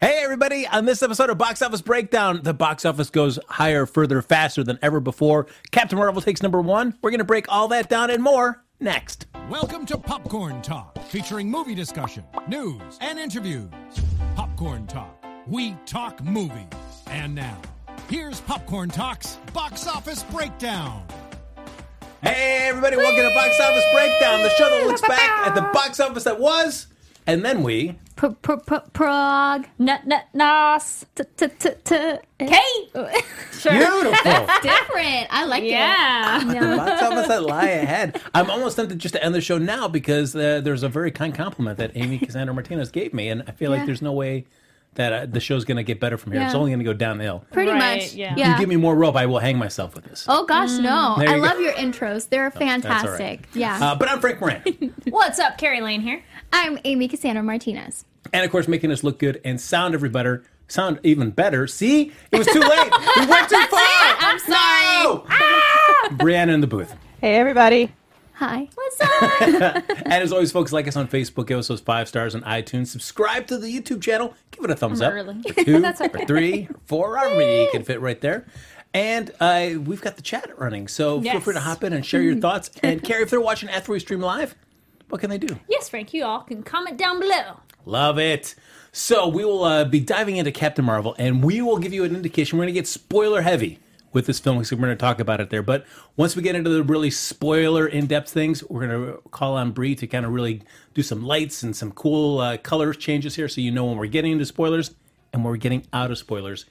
Hey, everybody. On this episode of Box Office Breakdown, the box office goes higher, further, faster than ever before. Captain Marvel takes number one. We're going to break all that down and more next. Welcome to Popcorn Talk, featuring movie discussion, news, and interviews. Popcorn Talk, we talk movies. And now, here's Popcorn Talk's Box Office Breakdown. Hey, everybody. Welcome to Box Office Breakdown, the show that looks back at the box office that was, and then we. P- p- p- Prague. Nut nut nos. T- t- t- t- Kate. Beautiful. Different. I like it. Yeah. it. No. box office that lie ahead. I'm almost tempted just to end the show now because uh, there's a very kind compliment that Amy Cassandra Martinez gave me, and I feel like there's no way that uh, the show's going to get better from here. It's only going to go downhill. Pretty Right, much. yeah. Yeah. You give me more rope, I will hang myself with this. oh gosh, no! I you love your intros. They're That's all right. fantastic. Yeah. Uh, but I'm Frank Moran. What's up, Carrie Lane here? I'm Amy Cassandra Martinez. and of course, making us look good and sound every better, sound even better. See, it was too late. we went too far. I'm sorry. No! Brianna in the booth. Hey, everybody. Hi. What's up? And as always, folks, like us on Facebook, give us those five stars on iTunes, subscribe to the YouTube channel, give it a thumbs up, early. or two, or three, or four, however many you can fit right there. And uh, we've got the chat running, so feel free to hop in and share your thoughts. And Carrie, if they're watching after we stream live, what can they do? Yes, Frank, you all can comment down below. Love it. So we will uh, be diving into Captain Marvel, and we will give you an indication. We're going to get spoiler heavy with this film, so we're going to talk about it there. But once we get into the really spoiler in-depth things, we're going to call on Bree to kind of really do some lights and some cool uh, color changes here, so you know when we're getting into spoilers and when we're getting out of spoilers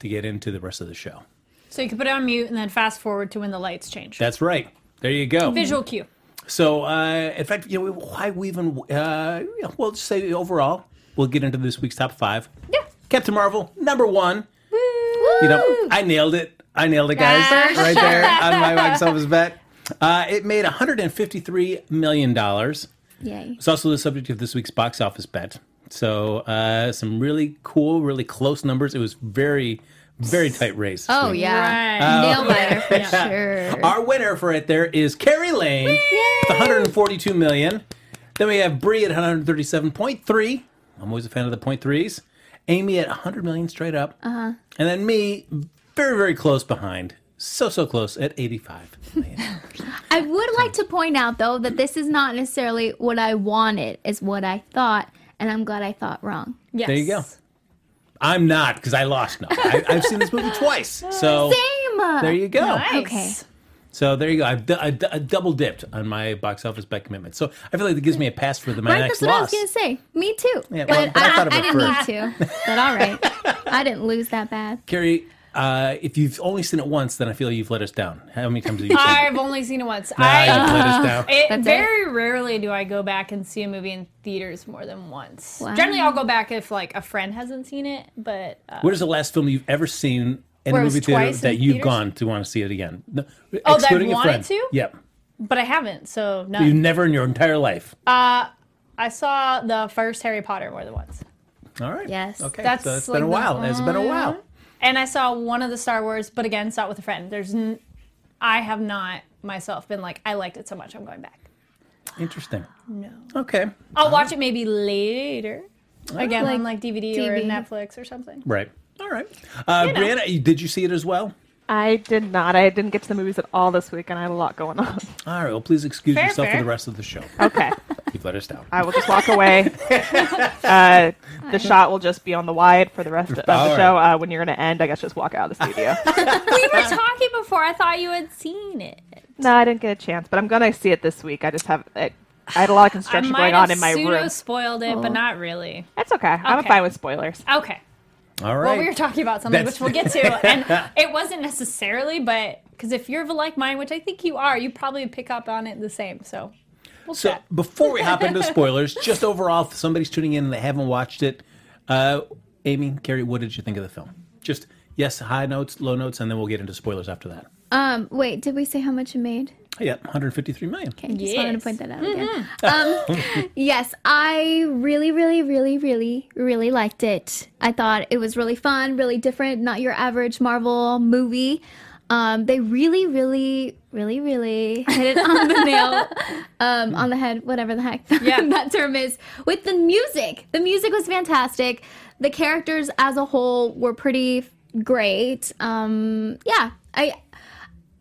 to get into the rest of the show. So you can put it on mute and then fast forward to when the lights change. That's right. There you go. Visual cue. So, uh, in fact, you know, why we even, uh, you know, well, just say overall, we'll get into this week's top five. Yeah. Captain Marvel, number one. You know, I nailed it. I nailed it, guys, right there on my box office bet. Uh, it made 153 million dollars. Yay. It's also the subject of this week's box office bet. So, uh, some really cool, really close numbers. It was very, very tight race. Oh week. yeah. Right. Nail biter for sure. Our winner for it there is Carrie Lane with 142 million. Then we have Bree at 137.3. I'm always a fan of the point threes. Amy at 100 million straight up. Uh-huh. And then me, very, very close behind. So, so close at 85 million. I would like to point out though that this is not necessarily what I wanted, is what I thought, and I'm glad I thought wrong. Yes. there you go. I'm not because I lost. No, I, I've seen this movie twice. So Same. there you go. Nice. Okay. So there you go. I've, I, I double dipped on my box office bet commitment. So I feel like it gives me a pass for the, my Right, next that's what I was gonna say. Me too. Yeah, well, but but I I, thought of I didn't first. need to. But all right. I didn't lose that bad. Carrie, uh, if you've only seen it once, then I feel you've let us down. How many times have you seen it? I've only seen it once. Ah, I you've let us down. it, That's it. very rarely do I go back and see a movie in theaters more than once. Wow. Generally, I'll go back if like a friend hasn't seen it. But uh, What is the last film you've ever seen in Where a it was movie theater twice that in you've theaters? gone to want to see it again? No, Oh, that I've excluding a wanted friend. to? Yep. but I haven't. So no. You've never in your entire life. I saw the first Harry Potter more than once, All right. Yes. Okay. That's so it's like been a the- while. It's been a while. And I saw one of the Star Wars, but again, saw it with a friend. There's, n- I have not myself been like, I liked it so much, I'm going back. Interesting. No. Okay. I'll watch it maybe later. Again, Like on like DVD, or Netflix or something. Right. All right. Uh, You know. Brianna, did you see it as well? I did not. I didn't get to the movies at all this week, and I had a lot going on. All right. Well, please excuse Fair, yourself for the rest of the show. Okay, You've let us down. I will just walk away. Uh, the shot will just be on the wide for the rest of All the right. show. Uh, when you're going to end, I guess just walk out of the studio. we were talking before. I thought you had seen it. no, I didn't get a chance, but I'm going to see it this week. I just have. I, I had a lot of I construction might going have on in my pseudo room. spoiled it, but not really. That's okay. I'm Okay. fine with spoilers. Okay. All right. Well, we were talking about something That's- which we'll get to, and it wasn't necessarily, but because if you're of a like mind, which I think you are, you probably pick up on it the same. So, we'll So chat. before we hop into spoilers, just overall, if somebody's tuning in and they haven't watched it, uh, Amy, Carrie, what did you think of the film? Just yes, high notes, low notes, and then we'll get into spoilers after that. Um, wait, did we say how much it made? Yeah, 153 million. Okay, just wanted to Yes. point that out again. Um, yes, I really, really, really, really, really liked it. I thought it was really fun, really different, not your average Marvel movie. Um, they really, really, really, really hit it on the nail, um, on the head, whatever the heck Yeah. that term is. With the music, the music was fantastic. The characters as a whole were pretty great. Um, yeah, I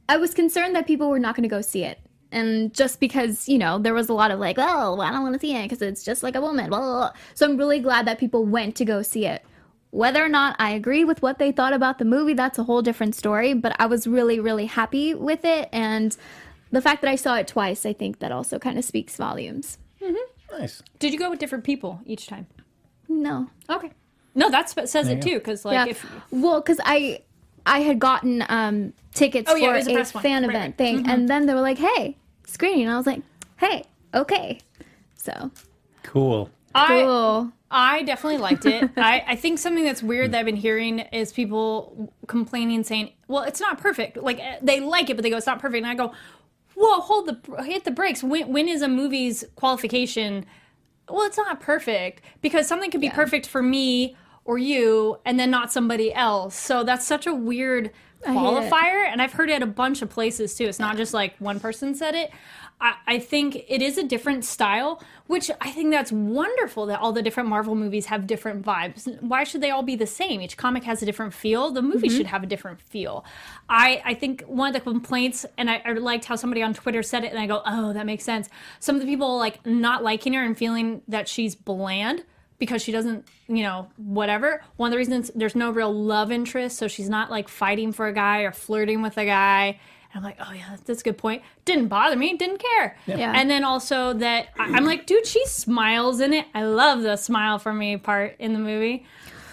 I was concerned that people were not going to go see it. And just because, you know, there was a lot of like, oh, I don't want to see it because it's just like a woman. Blah, blah, blah. So I'm really glad that people went to go see it. Whether or not I agree with what they thought about the movie, that's a whole different story. But I was really, really happy with it. And the fact that I saw it twice, I think that also kind of speaks volumes. Mm-hmm. Nice. Did you go with different people each time? No. Okay. No, that's what says it too. Because like yeah. if well, because I I had gotten um, tickets Oh, for it was a a, press one. fan Right, event right. Mm-hmm. thing, and then they were like, "Hey, screening," I was like, "Hey, okay." So Cool. I cool. I definitely liked it. I, I think something that's weird that I've been hearing is people complaining, saying, "Well, it's not perfect." Like eh, they like it, but they go, "It's not perfect," and I go, "Whoa, hold the hit the brakes." When when is a movie's qualification? Well, it's not perfect because something could be perfect for me or you, and then not somebody else. So that's such a weird qualifier, and I've heard it a bunch of places too. It's not just like one person said it. I, I think it is a different style, which I think that's wonderful that all the different Marvel movies have different vibes. Why should they all be the same? Each comic has a different feel. The movie should have a different feel. I, I think one of the complaints, and I, I liked how somebody on Twitter said it, and I go, oh, that makes sense. Some of the people like not liking her and feeling that she's bland because she doesn't, you know, whatever. One of the reasons there's no real love interest, so she's not like fighting for a guy or flirting with a guy. And I'm like, oh yeah, that's a good point. Didn't bother me, didn't care. Yeah. And then also that I- I'm like, dude, she smiles in it. I love the smile for me part in the movie.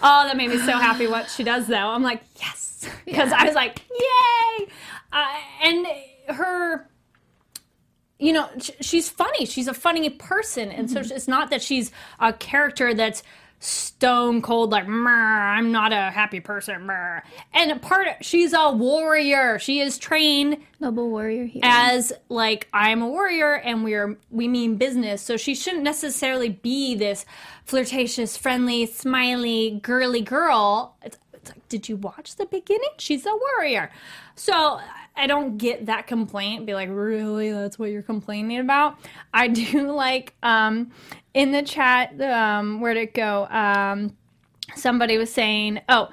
Oh, that made me so happy what she does though. I'm like, yes, because I was like, yay! Uh, and her you know, sh- she's funny. She's a funny person, and so mm-hmm. it's not that she's a character that's stone cold, like I'm not a happy person. meh." And part, she's a warrior. She is trained Noble warrior here. as like I'm a warrior, and we're we mean business. So she shouldn't necessarily be this flirtatious, friendly, smiley, girly girl. It's, it's like, did you watch the beginning? She's a warrior. So I don't get that complaint. Be like, really? That's what you're complaining about? I do like um, in the chat. Um, where'd it go? Um, somebody was saying, oh,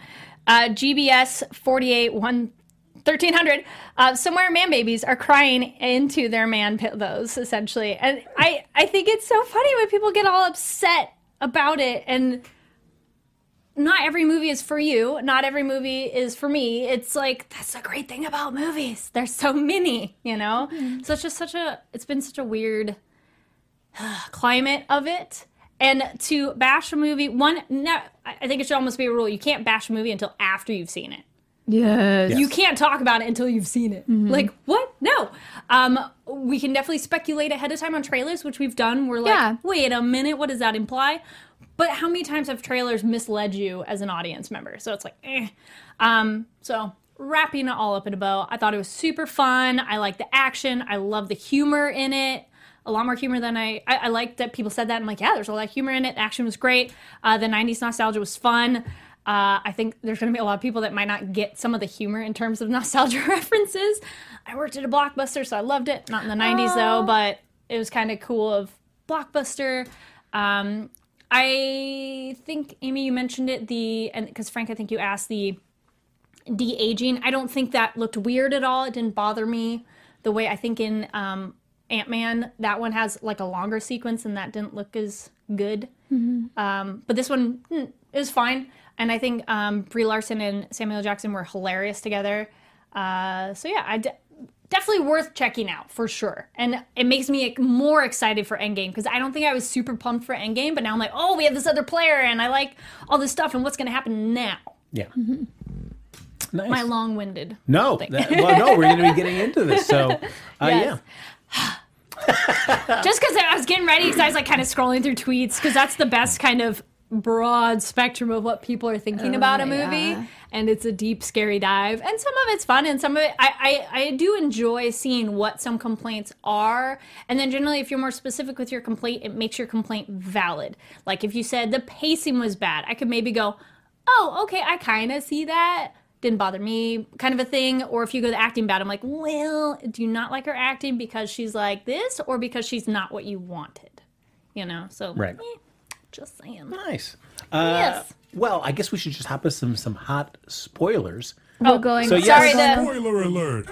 uh, GBS 48 one. 1300 uh, somewhere man babies are crying into their man pillows essentially and i i think it's so funny when people get all upset about it and not every movie is for you not every movie is for me it's like that's the great thing about movies there's so many you know so it's just such a it's been such a weird climate of it and to bash a movie one no i think it should almost be a rule you can't bash a movie until after you've seen it yes. you can't talk about it until you've seen it. Mm-hmm. Like what? No. Um, we can definitely speculate ahead of time on trailers, which we've done. We're like, Yeah. wait a minute, what does that imply? But how many times have trailers misled you as an audience member? So it's like, eh. Um, so wrapping it all up in a bow, I thought it was super fun. I like the action. I love the humor in it. A lot more humor than I. I, I like that people said that. I'm like, yeah, there's a lot of humor in it. The action was great. Uh, the '90s nostalgia was fun. Uh, I think there's going to be a lot of people that might not get some of the humor in terms of nostalgia references. I worked at a blockbuster, so I loved it. Not in the 90s though, but it was kind of cool of blockbuster. Um, I think Amy, you mentioned it. The and because Frank, I think you asked the de aging. I don't think that looked weird at all. It didn't bother me the way I think in um, Ant Man that one has like a longer sequence, and that didn't look as good. Um, but this one it was fine, and I think um, Brie Larson and Samuel Jackson were hilarious together. Uh, so yeah, I de- definitely worth checking out for sure, and it makes me more excited for Endgame because I don't think I was super pumped for Endgame, but now I'm like, oh, we have this other player, and I like all this stuff, and what's going to happen now? Yeah. Nice. My long-winded. no, that- well, no, we're going to be getting into this. So, uh, Yes. yeah. just because I was getting ready because I was like kind of scrolling through tweets because that's the best kind of broad spectrum of what people are thinking about a movie, yeah. and it's a deep, scary dive. And some of it's fun, and some of it I, I I do enjoy seeing what some complaints are, and then generally, if you're more specific with your complaint, it makes your complaint valid. Like if you said the pacing was bad, I could maybe go, oh, okay, I kind of see that. Didn't bother me, kind of a thing. Or if you go the acting bad, I'm like, well, do you not like her acting because she's like this, or because she's not what you wanted? You know, so Right. eh, just saying. Nice. Uh, Yes. Well, I guess we should just hop into some some hot spoilers. We're going. So yes. Sorry, we're the- Spoiler alert!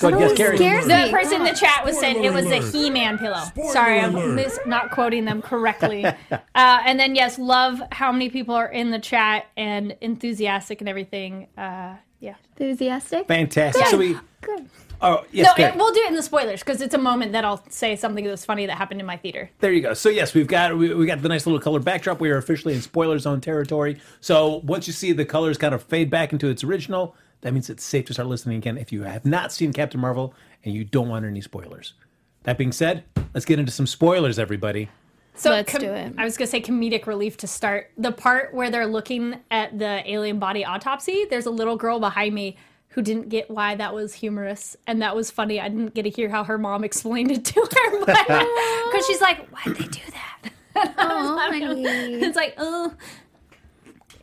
Go ahead, yes, Gary. scares The me. person in the chat was saying it was a. He-Man pillow. Spoiler Sorry, I'm mis- not quoting them correctly. uh, and then yes, love how many people are in the chat and enthusiastic and everything. Uh, yeah. Enthusiastic. Fantastic. So we. Good. Oh yes, No, it, we'll do it in the spoilers because it's a moment that I'll say something that's funny that happened in my theater. There you go. So yes, we've got we, we got the nice little color backdrop. We are officially in spoiler zone territory. So once you see the colors kind of fade back into its original, that means it's safe to start listening again. If you have not seen Captain Marvel and you don't want any spoilers. That being said, let's get into some spoilers, everybody. So Let's do it. I was gonna say comedic relief to start. The part where they're looking at the alien body autopsy, there's a little girl behind me who didn't get why that was humorous and that was funny. I didn't get to hear how her mom explained it to her because she's like, "Why'd they do that?" Oh, honey. it's like, oh.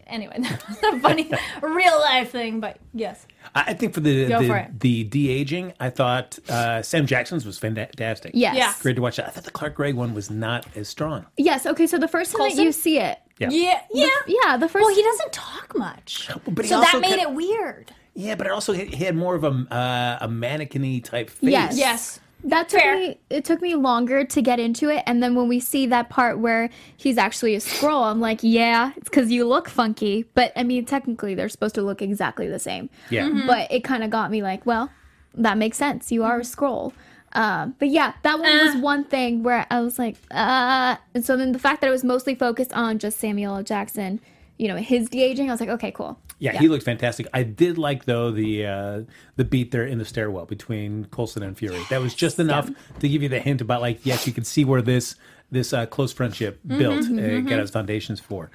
Anyway, that's a funny real life thing, but yes. I I think for the Go the, for the de aging, I thought uh, Sam Jackson's was fantastic. Yes. Yeah. great to watch that. I thought the Clark Gregg one was not as strong. Yes. Okay. So the first time that you see it, Yeah, Yeah, yeah. yeah, the first. Well, he doesn't talk much, But he so also that made kept- it weird. Yeah, but it also he he had more of a uh, a mannequin-y type face. Yes. Yes. That took Fair. me. It took me longer to get into it, and then when we see that part where he's actually a Skrull, I'm like, yeah, it's because you look funky. But I mean, technically, they're supposed to look exactly the same. Yeah. Mm-hmm. But it kind of got me like, well, that makes sense. You are a Skrull. Um, but yeah, that one was one thing where I was like, uh. And so then the fact that it was mostly focused on just Samuel L. Jackson, you know, his de aging, I was like, okay, cool. Yeah, he looked fantastic. I did like though the uh, the beat there in the stairwell between Coulson and Fury. That was just enough to give you the hint about like yes, you can see where this this uh, close friendship built uh, got its foundations for.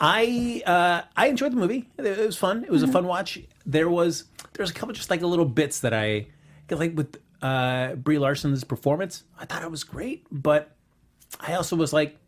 I uh, I enjoyed the movie. It, it was fun. It was a fun watch. There was there was a couple just like a little bits that I like with uh, Brie Larson's performance. I thought it was great, but I also was like,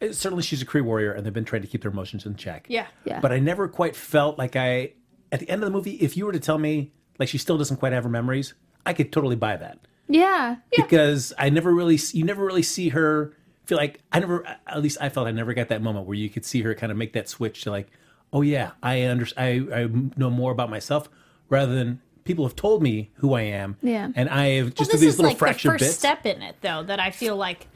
Uh, certainly she's a Kree warrior, and they've been trying to keep their emotions in check. Yeah. Yeah. But I never quite felt like I, at the end of the movie, if you were to tell me like she still doesn't quite have her memories, I could totally buy that Yeah. because I never really, you never really see her feel like I never, at least I felt I never got that moment where you could see her kind of make that switch to like, oh yeah, I understand, I, I know more about myself rather than people have told me who I am. Yeah. And I have Well, just this these is little like the fractured first bits. step in it, though, that I feel like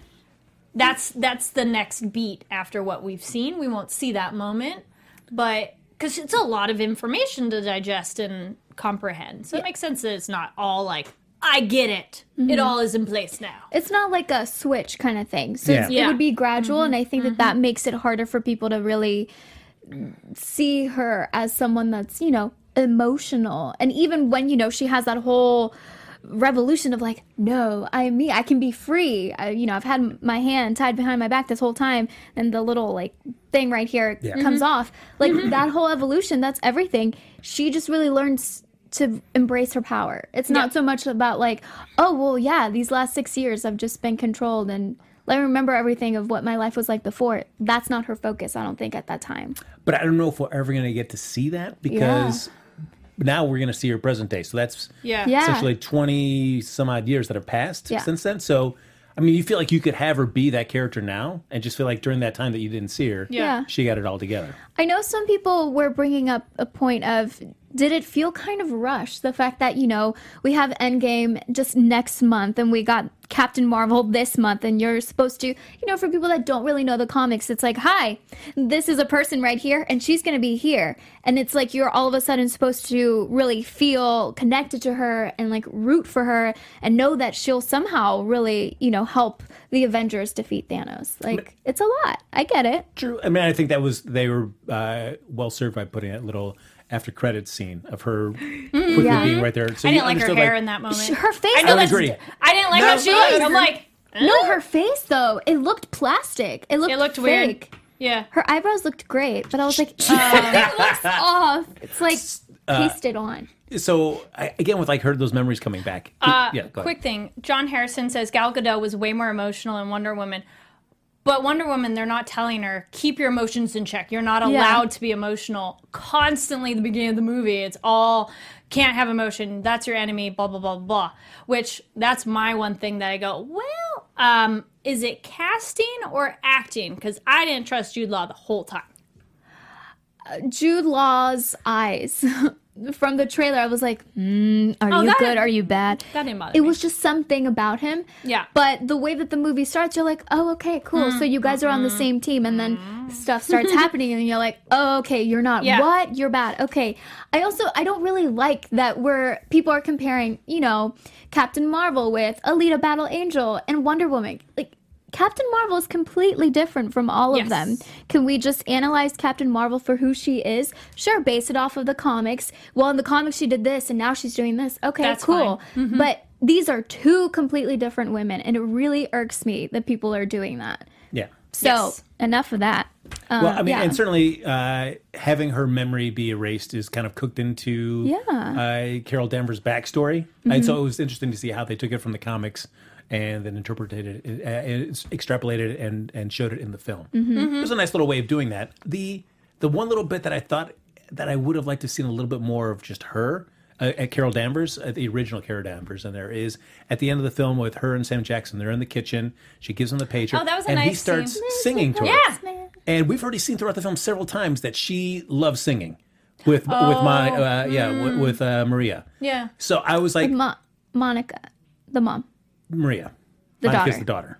that's that's the next beat after what we've seen. We won't see that moment, but because it's a lot of information to digest and comprehend, so it makes sense that it's not all like I get it. Mm-hmm. It all is in place now. it's not like a switch kind of thing. So it's- Yeah. Yeah. it would be gradual, and I think that that makes it harder for people to really see her as someone that's you know emotional. And even when you know she has that whole revolution of like, no, I am me. I can be free. I, you know, I've had my hand tied behind my back this whole time, and the little like thing right here Yeah. comes mm-hmm. off. Like mm-hmm. that whole evolution. That's everything. She just really learns to embrace her power. It's not Yeah. so much about like, oh well, yeah, these last six years I've just been controlled and let me remember everything of what my life was like before. That's not her focus, I don't think, at that time. But I don't know if we're ever going to get to see that because now we're going to see her present day. So that's Yeah. Yeah. essentially 20 some odd years that have passed Yeah. since then. So, I mean, you feel like you could have her be that character now and just feel like during that time that you didn't see her, Yeah. she got it all together. I know some people were bringing up a point of did it feel kind of rushed? The fact that, you know, we have Endgame just next month and we got Captain Marvel this month and you're supposed to, you know, for people that don't really know the comics, it's like, hi, this is a person right here and she's going to be here. And it's like you're all of a sudden supposed to really feel connected to her and like root for her and know that she'll somehow really, you know, help the Avengers defeat Thanos. Like, it's a lot. I get it. True. I mean, I think that was, they were uh, well served by putting that little after credits scene of her quickly Yeah. being right there. So I didn't like her understood, hair in that moment. Her face I know I agree. I didn't like No, how she looked. I'm no. like, No, her face though, it looked plastic. It looked it looked fake. weird. Yeah. Her eyebrows looked great, but I was like, it looks off. It's like Uh, pasted on. So I, again, with like her those memories coming back. Uh, yeah, go quick ahead. thing. John Harrison says Gal Gadot was way more emotional in Wonder Woman. But Wonder Woman, they're not telling her, keep your emotions in check. You're not allowed to be emotional constantly at the beginning of the movie. It's all, can't have emotion. That's your enemy, blah, blah, blah, blah. Which, that's my one thing that I go, well, um, is it casting or acting? Because I didn't trust Jude Law the whole time. Jude Law's eyes from the trailer. I was like, mm, "Are Oh, you good? Are you bad?" That didn't bother It me. was just something about him. Yeah. But the way that the movie starts, you're like, "Oh, okay, cool." So you guys are on the Mm-hmm. same team, and then stuff starts happening, and you're like, "Oh, okay, you're not. Yeah. What? You're bad." Okay. I also I don't really like that where people are comparing, you know, Captain Marvel with Alita Battle Angel and Wonder Woman. Like. Captain Marvel is completely different from all Yes. of them. Can we just analyze Captain Marvel for who she is? Sure, base it off of the comics. Well, in the comics, she did this, and now she's doing this. Okay, That's cool. Mm-hmm. But these are two completely different women, and it really irks me that people are doing that. Yeah. So, Yes. enough of that. Um, Well, I mean, yeah. and certainly uh, having her memory be erased is kind of cooked into Yeah. Mm-hmm. uh, Carol Danvers' backstory. And so it was interesting to see how they took it from the comics and then interpreted it, uh, extrapolated it and, and showed it in the film. Mm-hmm. It was a nice little way of doing that. The the one little bit that I thought that I would have liked to have seen a little bit more of just her. Uh, at Carol Danvers, uh, the original Carol Danvers, and there is at the end of the film with her and Sam Jackson. They're in the kitchen. She gives him the pager, Oh, that was a and he starts scene. singing to her. Yeah. And we've already seen throughout the film several times that she loves singing with with Oh. my uh, yeah with, with uh, Maria. Yeah. So I was like Mo- Monica, the mom. Maria. The Monica's daughter.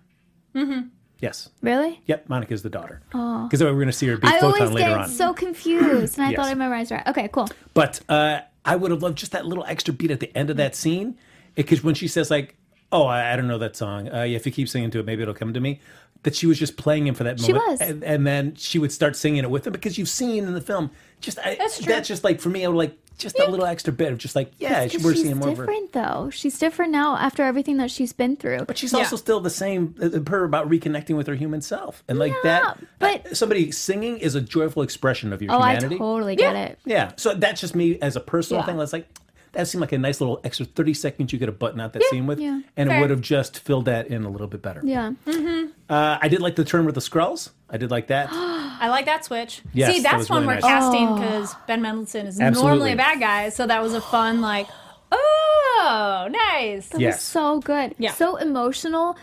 the daughter. Mm-hmm. Yes. Really? Yep. Monica's the daughter. Oh. Because we're going to see her be I always photon later get on. so confused, and I Yes. thought I memorized right. Okay, cool. But uh, I would have loved just that little extra beat at the end of that scene, because when she says like, "Oh, I, I don't know that song. Uh, yeah, if you keep singing to it, maybe it'll come to me." That she was just playing him for that She moment, was. And, and then she would start singing it with him because you've seen in the film. Just I, That's true. That's just like for me, I would like just a little extra bit of just like, yeah, Because we're she's seeing more of her. different, though. She's different now after everything that she's been through. But she's Yeah. also still the same. uh, Her about reconnecting with her human self, and like Yeah, that. but- uh, somebody singing is a joyful expression of your oh, humanity. I totally get it. Yeah. So that's just me as a personal Yeah. thing. That's like that seemed like a nice little extra thirty seconds you could have buttoned out that scene with, yeah. and it would have just filled that in a little bit better. Yeah. Uh, I did like the turn with the Skrulls. I did like that. I like that switch. Yes, See, that that's was one really we're nice. casting Oh. because Ben Mendelsohn is Absolutely. normally a bad guy, so that was a fun like, oh, nice. That Yes. was so good. Yeah. So emotional.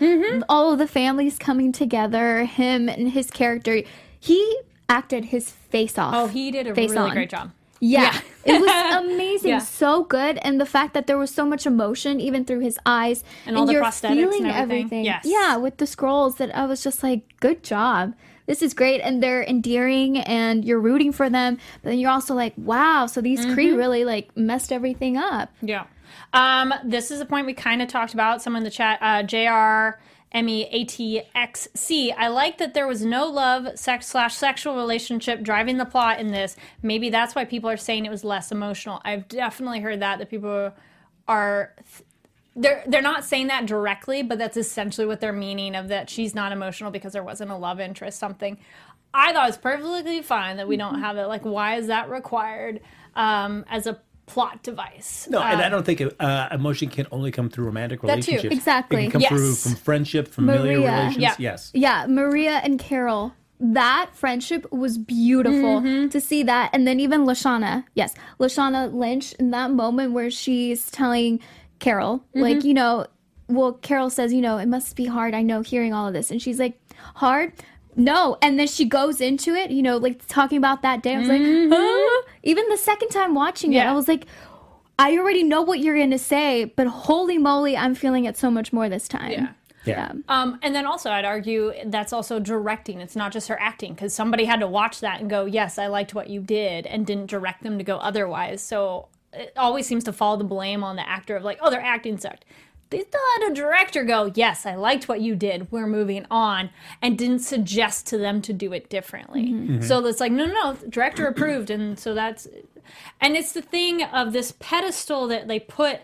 All of the families coming together, him and his character. He acted his face off. Oh, he did a Face really on. great job. Yeah. Yeah. it was amazing. Yeah. So good. And the fact that there was so much emotion, even through his eyes. And all the you're prosthetics and feeling everything. Yes. Yeah, with the Skrulls that I was just like, good job. This is great. And they're endearing and you're rooting for them. But then you're also like, wow, so these Mm-hmm. Kree really like messed everything up. Yeah. Um, this is a point we kind of talked about. Someone in the chat, uh, JR. M E A T X C. I like that there was no love, sex slash sexual relationship driving the plot in this. Maybe that's why people are saying it was less emotional. I've definitely heard that that people are they're they're not saying that directly, but that's essentially what they're meaning of that she's not emotional because there wasn't a love interest something. I thought it was perfectly fine that we Mm-hmm. don't have it. Like, why is that required um, as a plot device? No, and Um, I don't think uh, emotion can only come through romantic That too. relationships. Exactly. It can come Yes. through from friendship, familiar Maria. relations. Yeah. Yes. Yeah, Maria and Carol. That friendship was beautiful Mm-hmm. to see that. And then even Lashana, yes, Lashana Lynch in that moment where she's telling Carol, Mm-hmm. like, you know, well, Carol says, you know, it must be hard. I know hearing all of this. And she's like, hard? No. And then she goes into it, you know, like talking about that day. I was like, "Ah." even the second time watching it, Mm-hmm. I was like, I already know what you're going to say, but holy moly, I'm feeling it so much more this time. Yeah. Yeah. Um, and then also, I'd argue that's also directing. It's not just her acting because somebody had to watch that and go, "Yes, I liked what you did," and didn't direct them to go otherwise. So it always seems to fall the blame on the actor of like, "Oh, their acting sucked." They still had a director go, "Yes, I liked what you did. We're moving on," and didn't suggest to them to do it differently. So it's like, no, no, no, director approved, and so that's, and it's the thing of this pedestal that they put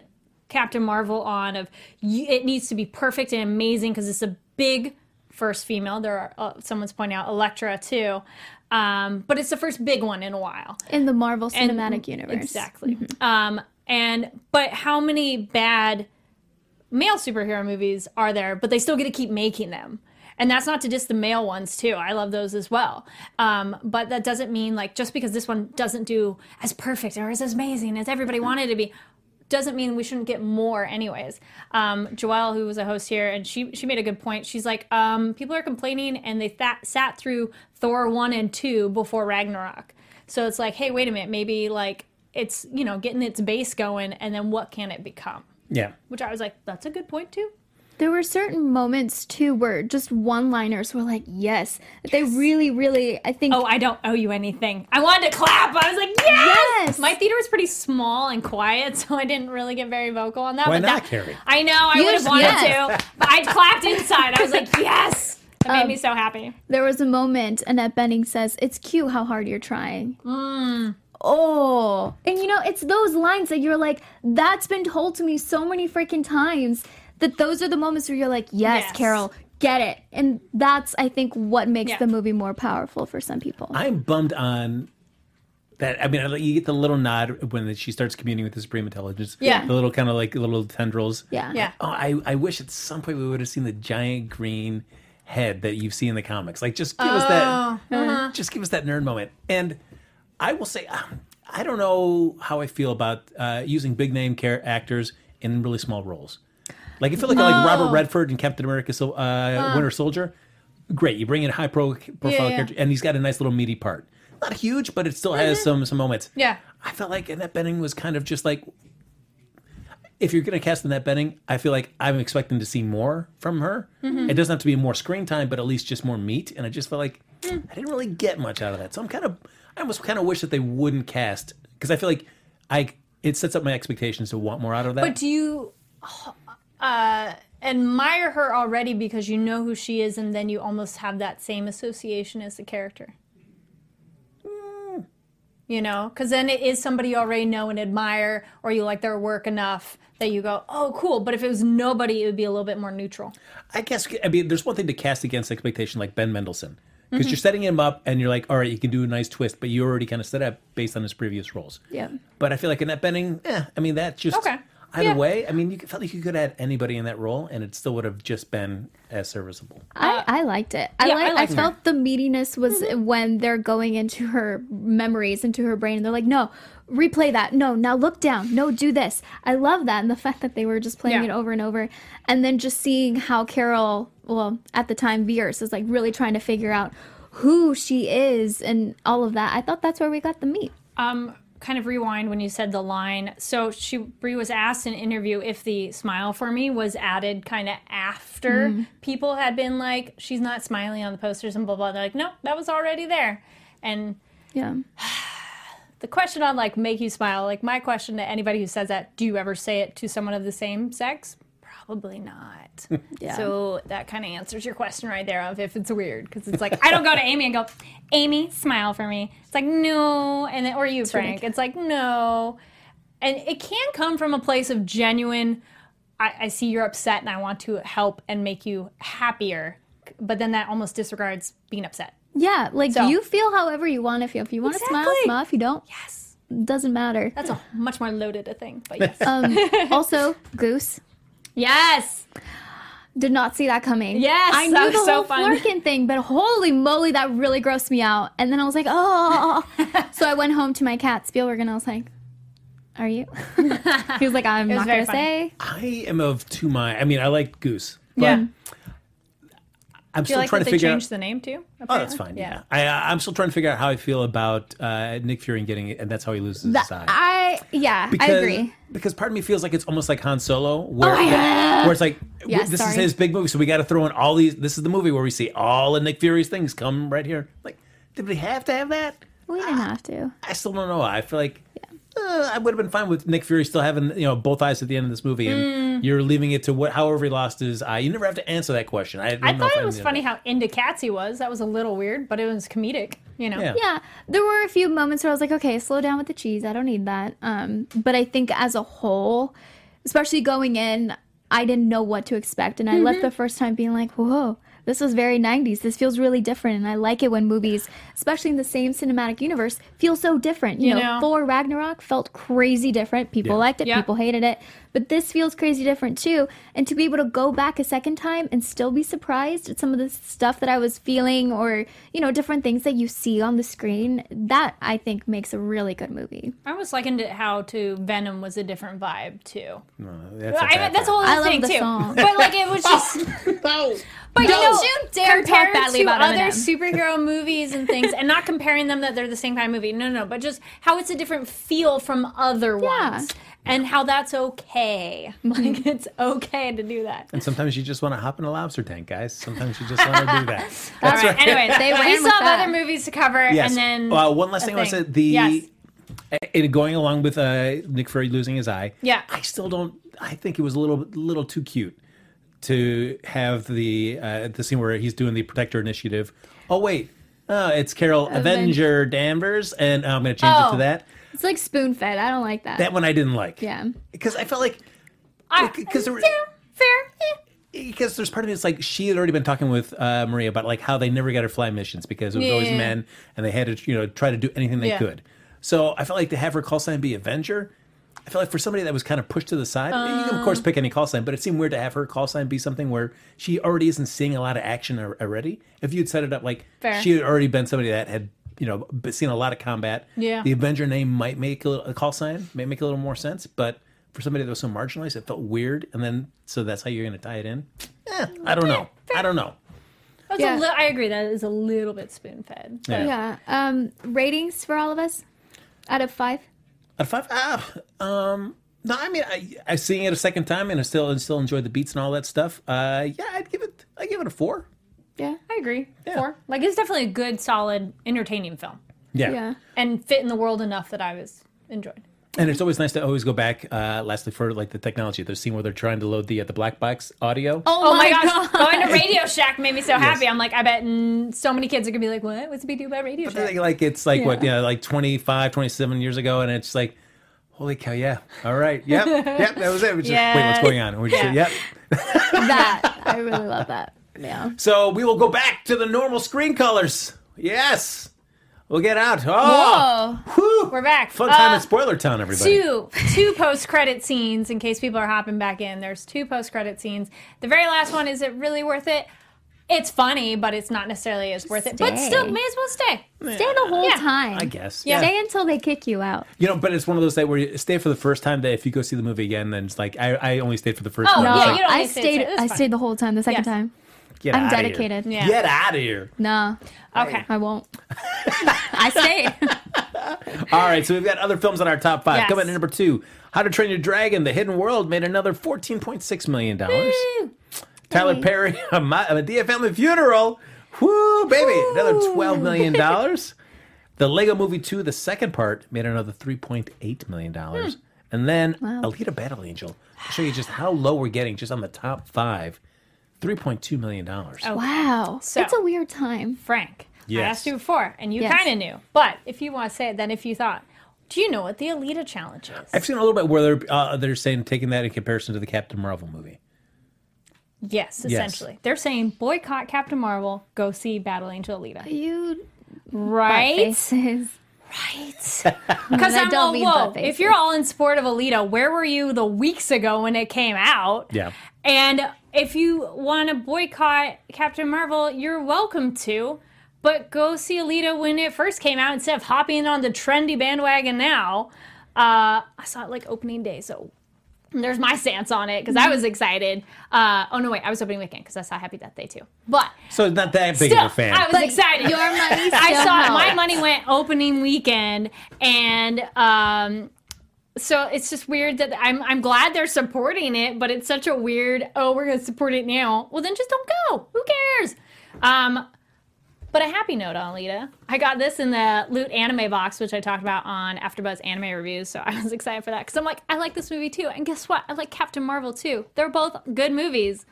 Captain Marvel on of it needs to be perfect and amazing because it's a big first female. There are uh, someone's pointing out Elektra too, um, but it's the first big one in a while. in the Marvel And- Cinematic Universe. Exactly. Um, and but how many bad male superhero movies are there? But they still get to keep making them. And that's not to diss the male ones too. I love those as well. Um, but that doesn't mean like just because this one doesn't do as perfect or as amazing as everybody wanted it to be, doesn't mean we shouldn't get more anyways. Um, Joelle, who was a host here, and she she made a good point. She's like, um, people are complaining and they th- sat through Thor one and two before Ragnarok. So it's like, hey, wait a minute, maybe like it's you know getting its base going, and then what can it become? Yeah. Which I was like, that's a good point too. There were certain moments too where just one-liners were like, yes, they really, really. I think Oh, I don't owe you anything. I wanted to clap. I was like, yes! Yes! My theater was pretty small and quiet, so I didn't really get very vocal on that. Why but not, that, Carrie? I know, I would have wanted yes. to. But I clapped inside. I was like, yes! It made Um, me so happy. there was a moment Annette Bening says, "It's cute how hard you're trying." Mm. Oh, and you know, it's those lines that you're like, that's been told to me so many freaking times that those are the moments where you're like, yes, Yes. Carol, get it, and that's I think what makes Yeah. the movie more powerful for some people. I'm bummed on that. I mean, you get the little nod when she starts communing with the Supreme Intelligence. Yeah. The little kind of like little tendrils. yeah, Yeah. Oh, I, I wish at some point we would have seen the giant green head that you see in the comics. Like, just give us Oh, that, uh-huh. just give us that nerd moment. And I will say, um, I don't know how I feel about uh, using big name char- actors in really small roles. Like, I feel like like Robert Redford in Captain America, so, uh, Winter Soldier. Great, you bring in a high pro- profile Yeah, yeah. character, and he's got a nice little meaty part. Not huge, but it still has some some moments. Yeah. I felt like Annette Bening was kind of just like if you're going to cast Annette Bening, I feel like I'm expecting to see more from her. Mm-hmm. It doesn't have to be more screen time, but at least just more meat. And I just felt like Mm. I didn't really get much out of that. So I'm kind of, I almost kind of wish that they wouldn't cast because I feel like I it sets up my expectations to want more out of that. But do you uh, admire her already because you know who she is, and then you almost have that same association as the character? You know, because then it is somebody you already know and admire, or you like their work enough that you go, "Oh, cool." But if it was nobody, it would be a little bit more neutral. I guess I mean there's one thing to cast against expectation like Ben Mendelsohn Mm-hmm. because you're setting him up and you're like, all right, you can do a nice twist, but you already kind of set up based on his previous roles. yeah. But I feel like Annette Bening, eh, I mean, that just Okay. Either Yeah. way. I mean, you felt like you could add anybody in that role, and it still would have just been as serviceable. I, I liked it. I yeah, like. I I, liked her. felt the meatiness was when they're going into her memories, into her brain, and they're like, "No, replay that. No, now look down. No, do this." I love that, and the fact that they were just playing Yeah. it over and over, and then just seeing how Carol, well, at the time, Vers is like really trying to figure out who she is and all of that. I thought that's where we got the meat. Um, kind of rewind when you said the line. So she Brie was asked in an interview if the smile for me was added kind of after mm-hmm. people had been like, she's not smiling on the posters and blah blah. They're like, no, that was already there. And Yeah. the question on like make you smile, like my question to anybody who says that, do you ever say it to someone of the same sex? Probably not. Yeah. So that kind of answers your question right there of if it's weird because it's like I don't go to Amy and go, Amy, smile for me. It's like no, and then or you, Frank. It's like no, and it can come from a place of genuine. I, I see you're upset and I want to help and make you happier, but then that almost disregards being upset. Yeah, like So- you feel however you want to feel. If you want to smile, Exactly. smile. If you don't, Yes, doesn't matter. that's a much more loaded a thing, but yes, Um, also, Goose. Yes. Did not see that coming. Yes, I knew that the was so whole fun. Flerken thing, but holy moly, that really grossed me out. And then I was like, oh. so I went home to my cat Spielberg, and I was like, "Are you?" he was like, "I'm was not gonna fun. say." I am of two minds. I mean, I like Goose, but Yeah. I'm Do still like trying to figure changed out. the name too? Oh, that's fine. Yeah, I, uh, I'm still trying to figure out how I feel about uh, Nick Fury and getting it, and that's how he loses That, his eye. I yeah, because, I agree. Because part of me feels like it's almost like Han Solo, where, Oh, yeah. where it's like Yeah, this is his big movie, so we got to throw in all these. This is the movie where we see all of Nick Fury's things come right here. Like, did we have to have that? We didn't have to. I still don't know. I feel like uh, I would have been fine with Nick Fury still having you know both eyes at the end of this movie, and you're leaving it to what however he lost his eye. You never have to answer that question. I, I don't know thought it was funny how into cats he was. That was a little weird, but it was comedic. You know. Yeah. Yeah, there were a few moments where I was like, okay, slow down with the cheese. I don't need that. Um, but I think as a whole, especially going in, I didn't know what to expect, and I left the first time being like, whoa, this was very 90s. This feels really different. And I like it when movies, especially in the same cinematic universe, feel so different. You, You know, know? Thor Ragnarok felt crazy different. People Yeah. liked it, Yeah. people hated it. But this feels crazy different too. And to be able to go back a second time and still be surprised at some of the stuff that I was feeling or, you know, different things that you see on the screen, that I think makes a really good movie. I almost likened it how to Venom was a different vibe too. That's a I mean, bad that's a part. whole I other love thing the too. song. But like it was just. But you Don't know, you dare talk badly to about other Eminem. superhero movies and things, and not comparing them that they're the same kind of movie. No, no, no, but just how it's a different feel from other Yeah. ones, and how that's okay. Like it's okay to do that. And sometimes you just want to hop in a lobster tank, guys. Sometimes you just want to do that. that's All right. Anyway, They we still have other movies to cover, Yes. and then uh, one last a thing I want to say: the Yes. it, going along with uh, Nick Fury losing his eye. Yeah. I still don't. I think it was a little little too cute to have the uh, the scene where he's doing the Protector Initiative. Oh wait, uh, it's Carol Avenger Danvers, and I'm going to change it Oh. to that. It's like spoon fed. I don't like that. That one I didn't like. yeah. because I felt like because there- yeah, fair. eh. because there's part of me it's like she had already been talking with uh, Maria about like how they never got her fly missions because it was always Yeah. men and they had to you know try to do anything they Yeah. could. So I felt like to have her call sign be Avenger. I felt like for somebody that was kind of pushed to the side, you can of Uh. course pick any call sign, but it seemed weird to have her call sign be something where she already isn't seeing a lot of action already. If you'd set it up like Fair. she had already been somebody that had you know b- seen a lot of combat, Yeah. the Avenger name might make a, little, a call sign, may make a little more sense, but for somebody that was so marginalized, it felt weird. And then so that's how you're going to tie it in. Eh, I don't know. I don't know. That's Yeah. a li- I agree. That is a little bit spoon fed. Yeah. Yeah. Um, ratings for all of us out of five. Out of five, ah, um, no, I mean, I, I seeing it a second time and I still and still enjoy the beats and all that stuff. Uh, yeah, I'd give it, I give it a four. Yeah. I agree. Yeah. Four. Like it's definitely a good, solid, entertaining film, Yeah. Yeah. and fit in the world enough that I was enjoyed. and it's always nice to always go back. Uh, lastly, for like the technology, the scene where they're trying to load the uh, the black box audio. Oh, my gosh, going to Radio Shack made me so happy. I'm like, I bet mm, so many kids are gonna be like, "What? What's the big deal about Radio I Shack?" think, like it's like what Yeah. yeah like 25 27 years ago and it's like holy cow yeah all right yep yep that was it We're just, wait what's going on we just, yep That I really love that. Yeah. so we will go back to the normal screen colors yes we'll get out oh Whoa. We're back. fun time Uh, in spoiler town everybody two two post credit scenes in case people are hopping back in. There's two post credit scenes. The very last one is it really worth it? It's funny, but it's not necessarily as worth it. But still, may as well stay. Stay the whole Yeah. time. I guess Yeah. yeah. Stay until they kick you out. you know but it's one of those that where you stay for the first time that if you go see the movie again then it's like I, I only stayed for the first Oh, one yeah, No, like, you don't I need stayed. I fine. stayed the whole time. The second Yes. time. Get I'm outta here. dedicated. Yeah. get out of here No, Okay. I won't. I stay. All right, so we've got other films on our top five. Yes. Coming in number two, How to Train Your Dragon: The Hidden World made another fourteen point six million dollars. Tyler Perry, a Ma- a Madea Family Funeral, whoo baby, another twelve million dollars. The Lego Movie Two, the second part, made another three point eight million dollars. Hmm. And then Alita Battle Angel. I'll show you just how low we're getting just on the top five. Three point two million dollars. Oh, Wow. So- it's a weird time. Frank, I Yes. asked you before, and you Yes. kind of knew. But if you want to say it, then if you thought, do you know what the Alita challenge is? I've seen a little bit where they're uh, they're saying taking that in comparison to the Captain Marvel movie. yes, essentially. They're saying boycott Captain Marvel, go see Battle Angel Alita. You Right? faces. Because I I'm don't all, mean whoa, if you're all in support of Alita, where were you the weeks ago when it came out? Yeah. And if you want to boycott Captain Marvel, you're welcome to. But go see Alita when it first came out instead of hopping on the trendy bandwagon now. Uh, I saw it like opening day, so there's my stance on it because I was excited. Uh, oh no, wait, I was opening weekend because I saw Happy Death Day too. But So not that big still, of a fan. I was excited. Your money I saw helped. my money went opening weekend, and um, so it's just weird that I'm I'm glad they're supporting it, but it's such a weird. Oh, we're gonna support it now. Well, then just don't go. Who cares? Um, but a happy note on Alita. I got this in the Loot anime box, which I talked about on AfterBuzz Anime Reviews. So I was excited for that because I'm like, I like this movie too. And guess what? I like Captain Marvel too. They're both good movies.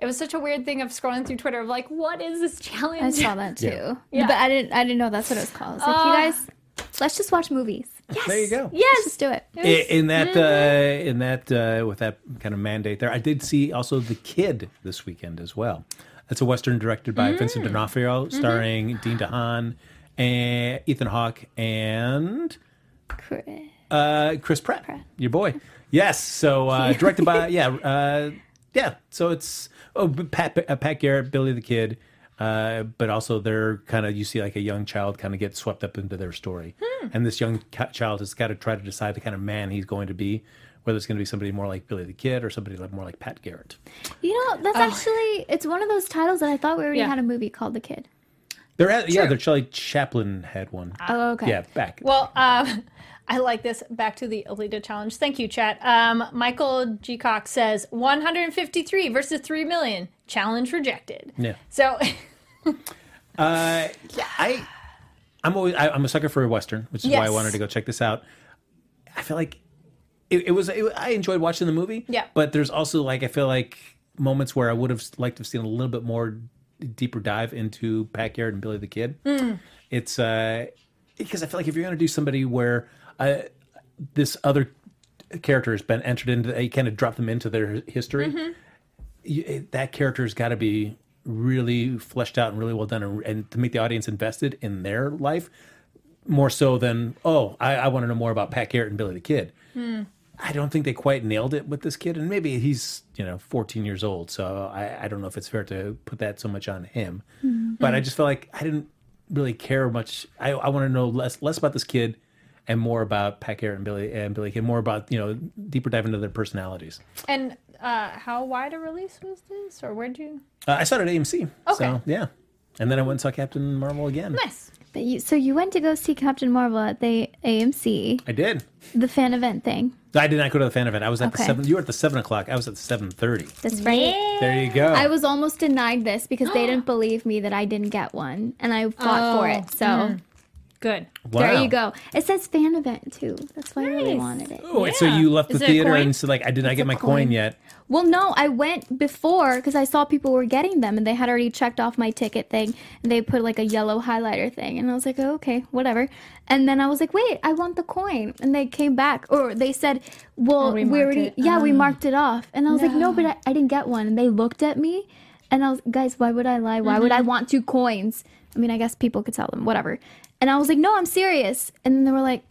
It was such a weird thing of scrolling through Twitter of like, what is this challenge? I saw that too. Yeah. Yeah. But I didn't. I didn't know that's what it was called. Was like, you Uh, guys, let's just watch movies. There you go. Let's Yes. just do it. I- In that, uh, in that, uh, with that kind of mandate there, I did see also the kid this weekend as well. It's a western directed by Vincent Mm. D'Onofrio, Mm-hmm. starring Dane DeHaan and Ethan Hawke and Chris. uh, Chris Pratt, your boy. Yes. So uh, directed by yeah uh, yeah. So it's oh Pat uh, Pat Garrett, Billy the Kid, uh, but also they're kind of you see like a young child kind of get swept up into their story, and this young ca- child has got to try to decide the kind of man he's going to be. Whether it's going to be somebody more like Billy the Kid or somebody like more like Pat Garrett. You know, that's actually it's one of those titles that I thought we already Yeah. had a movie called The Kid. They're at, yeah, they're Charlie Chaplin had one. Oh, okay. Yeah, back. Well, um, I like this. Back to the Alita challenge. Thank you, chat. Um, Michael G. Cox says 153 versus 3 million. Challenge rejected. yeah. So, Uh, yeah, I, I'm always I, I'm a sucker for a western, which is why I wanted to go check this out. I feel like it, it was it, I enjoyed watching the movie. Yeah. but there's also like I feel like moments where I would have liked to have seen a little bit more deeper dive into Garrett and Billy the Kid. Hmm. It's uh because I feel like if you're going to do somebody where uh, this other character has been entered into, you kind of drop them into their history. Mm-hmm. You, that character's got to be really fleshed out and really well done, and, and to make the audience invested in their life more so than oh, I, I want to know more about Pat Garrett and Billy the Kid. Hmm. I don't think they quite nailed it with this kid, and maybe he's you know 14 years old, so I, I don't know if it's fair to put that so much on him. But I just felt like I didn't really care much. I, I want to know less less about this kid and more about Pat Garrett and Billy and Billy Kid, more about you know deeper dive into their personalities. and uh, how wide a release was this? Or where'd you? Uh, I saw it at AMC, Okay. so yeah, and then I went and saw Captain Marvel again. Nice. But you, so you went to go see Captain Marvel at the AMC, I did. the fan event thing. I did not go to the fan event. I was at the seven. You were at the seven o'clock. I was at the seven thirty. That's right. There you go. I was almost denied this because they didn't believe me that I didn't get one, and I fought for Oh, it. So Good. there you go. It says fan event too. That's why I really wanted it. Oh, wait, so you left the Is theater and said like, I did not get my coin. coin. yet. Well, no, I went before because I saw people were getting them and they had already checked off my ticket thing and they put like a yellow highlighter thing. And I was like, oh, okay, whatever. And then I was like, wait, I want the coin. And they came back or they said, well, Oh, we we, already, it. yeah, we Oh. marked it off. And I was like, no, but I, I didn't get one. And they looked at me and I was, like, guys, why would I lie? Why would I mm-hmm. want two coins? I mean, I guess people could tell them, whatever. And I was like, no, I'm serious. And then they were like,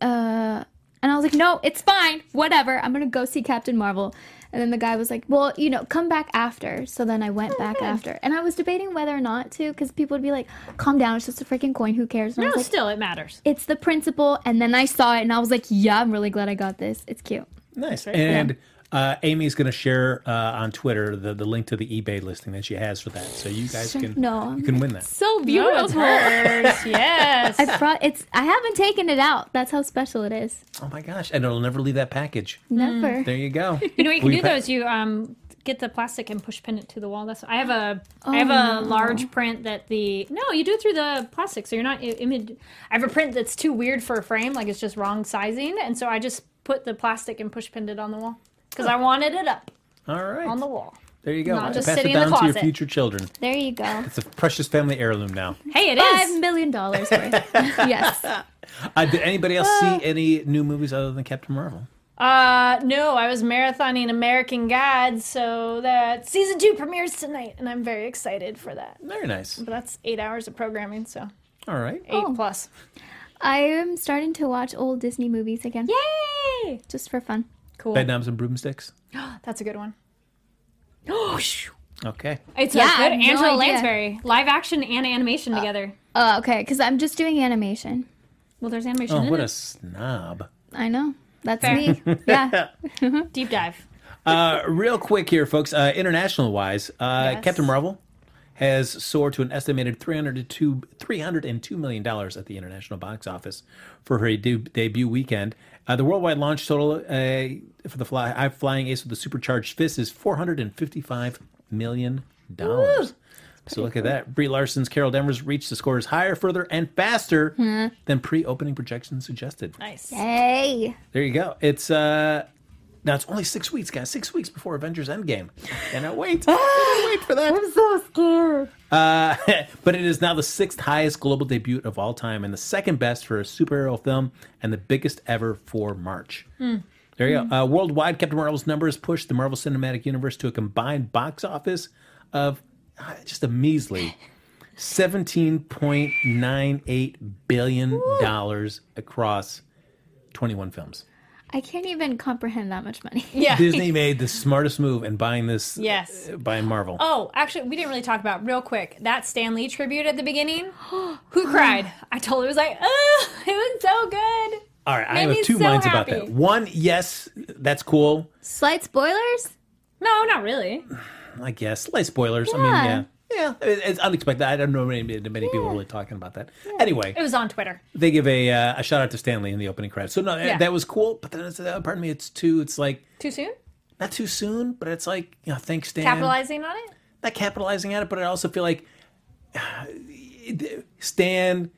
uh, and I was like, no, it's fine, whatever. I'm gonna go see Captain Marvel. And then the guy was like, well, you know, come back after. So then I went back after, and I was debating whether or not to, because people would be like, calm down, it's just a freaking coin, who cares? And I No, was like, still, it matters. it's the principle. And then I saw it, and I was like, yeah, I'm really glad I got this. It's cute. Nice. And uh, Amy's going to share uh, on Twitter the, the link to the eBay listing that she has for that, so you guys can No. you can win that. So beautiful. it's yes. I brought it's. I haven't taken it out. That's how special it is. Oh my gosh! And it'll never leave that package. Never. There you go. You know what you can do pa- though is you um get the plastic and push pin it to the wall. That's I have a I have a large print that the no you do it through the plastic so you're not image. I have a print that's too weird for a frame like it's just wrong sizing and so I just put the plastic and push pinned it on the wall because I wanted it up All right. on the wall. there you go. not just Pass sitting it in the down to your closet. future children. There you go. It's a precious family heirloom now. Hey, it Five is. million dollars worth. yes. Uh, did anybody else see any new movies other than Captain Marvel? Uh, no, I was marathoning American Gods, so that season two premieres tonight, and I'm very excited for that. Very nice. But that's eight hours of programming, so All right. eight Oh. plus. I am starting to watch old Disney movies again, Yay! just for fun. Cool. Bedknobs and broomsticks. That's a good one. Okay. It's Yeah, a I good have no Angela idea. Lansbury live action and animation together. Uh, okay, because I'm just doing animation. Well, there's animation Oh, in what it. a snob. I know. That's Fair. me. Yeah. Deep dive. Uh, real quick here, folks. Uh, international wise, uh, Yes. Captain Marvel has soared to an estimated 302, $302 million at the international box office for her de- debut weekend. Uh, the worldwide launch total uh, for the fly, high flying ace with the supercharged fist is $455 million. So look at that. Brie Larson's Carol Danvers reached the scores higher, further, and faster than pre-opening projections suggested. Nice. hey. There you go. It's uh now it's only six weeks, guys. Six weeks before Avengers Endgame. Cannot wait. Cannot wait for that. I'm so scared. Uh, but it is now the sixth highest global debut of all time and the second best for a superhero film and the biggest ever for March. There you go. Uh, worldwide, Captain Marvel's numbers pushed the Marvel Cinematic Universe to a combined box office of uh, just a measly seventeen point nine eight billion dollars across twenty one films. I can't even comprehend that much money. Yeah. Disney made the smartest move in buying this. Yes. uh, buying Marvel. Oh, actually, we didn't really talk about real quick that Stan Lee tribute at the beginning. Who cried? I told her it was like, oh, it was so good. All right, I have two so minds about that. One, yes, that's cool. Slight spoilers? No, not really. I guess slight spoilers. I mean, Yeah. Yeah. It's unexpected. I don't know many, many people really talking about that. Anyway, It was on Twitter. they give a uh, a shout out to Stan Lee in the opening credits. So no, Yeah. that was cool. But then, it's, uh, pardon me, it's too. It's like Too soon? not too soon, but it's like you know, thanks Stan. Capitalizing on it? Not capitalizing at it, but I also feel like Stan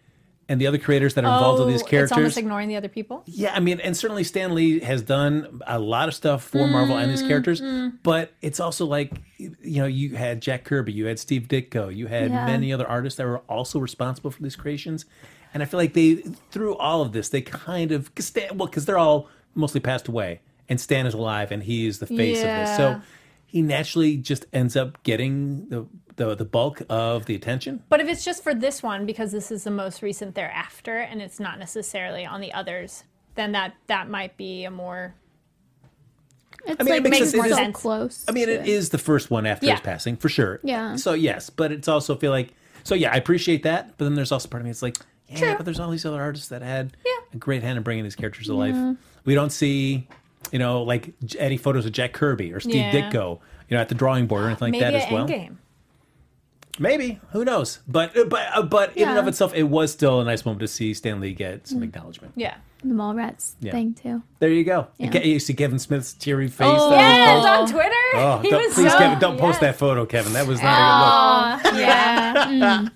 and the other creators that are involved with these characters. It's almost ignoring the other people. Yeah, I mean, and certainly Stan Lee has done a lot of stuff for Marvel and these Mm, characters, but it's also like, you know, you had Jack Kirby, you had Steve Ditko, you had Yeah. many other artists that were also responsible for these creations. And I feel like they, through all of this, they kind of, cause Stan, well, because they're all mostly passed away, and Stan is alive and he is the face of this. So he naturally just ends up getting the, the, the bulk of the attention. But if it's just for this one, because this is the most recent thereafter, and it's not necessarily on the others, then that that might be a more It's mean, it like makes makes sense. more It is- so close. I mean, to it is the first one after his passing for sure. Yeah. So yes, but it's also feel like so yeah, I appreciate that. But then there's also part of me. It's like yeah, True. but there's all these other artists that had Yeah. a great hand in bringing these characters to life. We don't see, you know, like J- any photos of Jack Kirby or Steve Yeah. Ditko, you know, at the drawing board or anything like maybe that as well. Endgame. Maybe who knows? But uh, but uh, but in and of itself, it was still a nice moment to see Stan Lee get some acknowledgement. Yeah. the Mallrats Yeah. thing too. There you go. Yeah. And Ke- you see Kevin Smith's teary face. Oh, that was Yes, posted. on Twitter. Oh, he don't, was please, so, Kevin, don't post that photo, Kevin. That was not a good look. Yeah.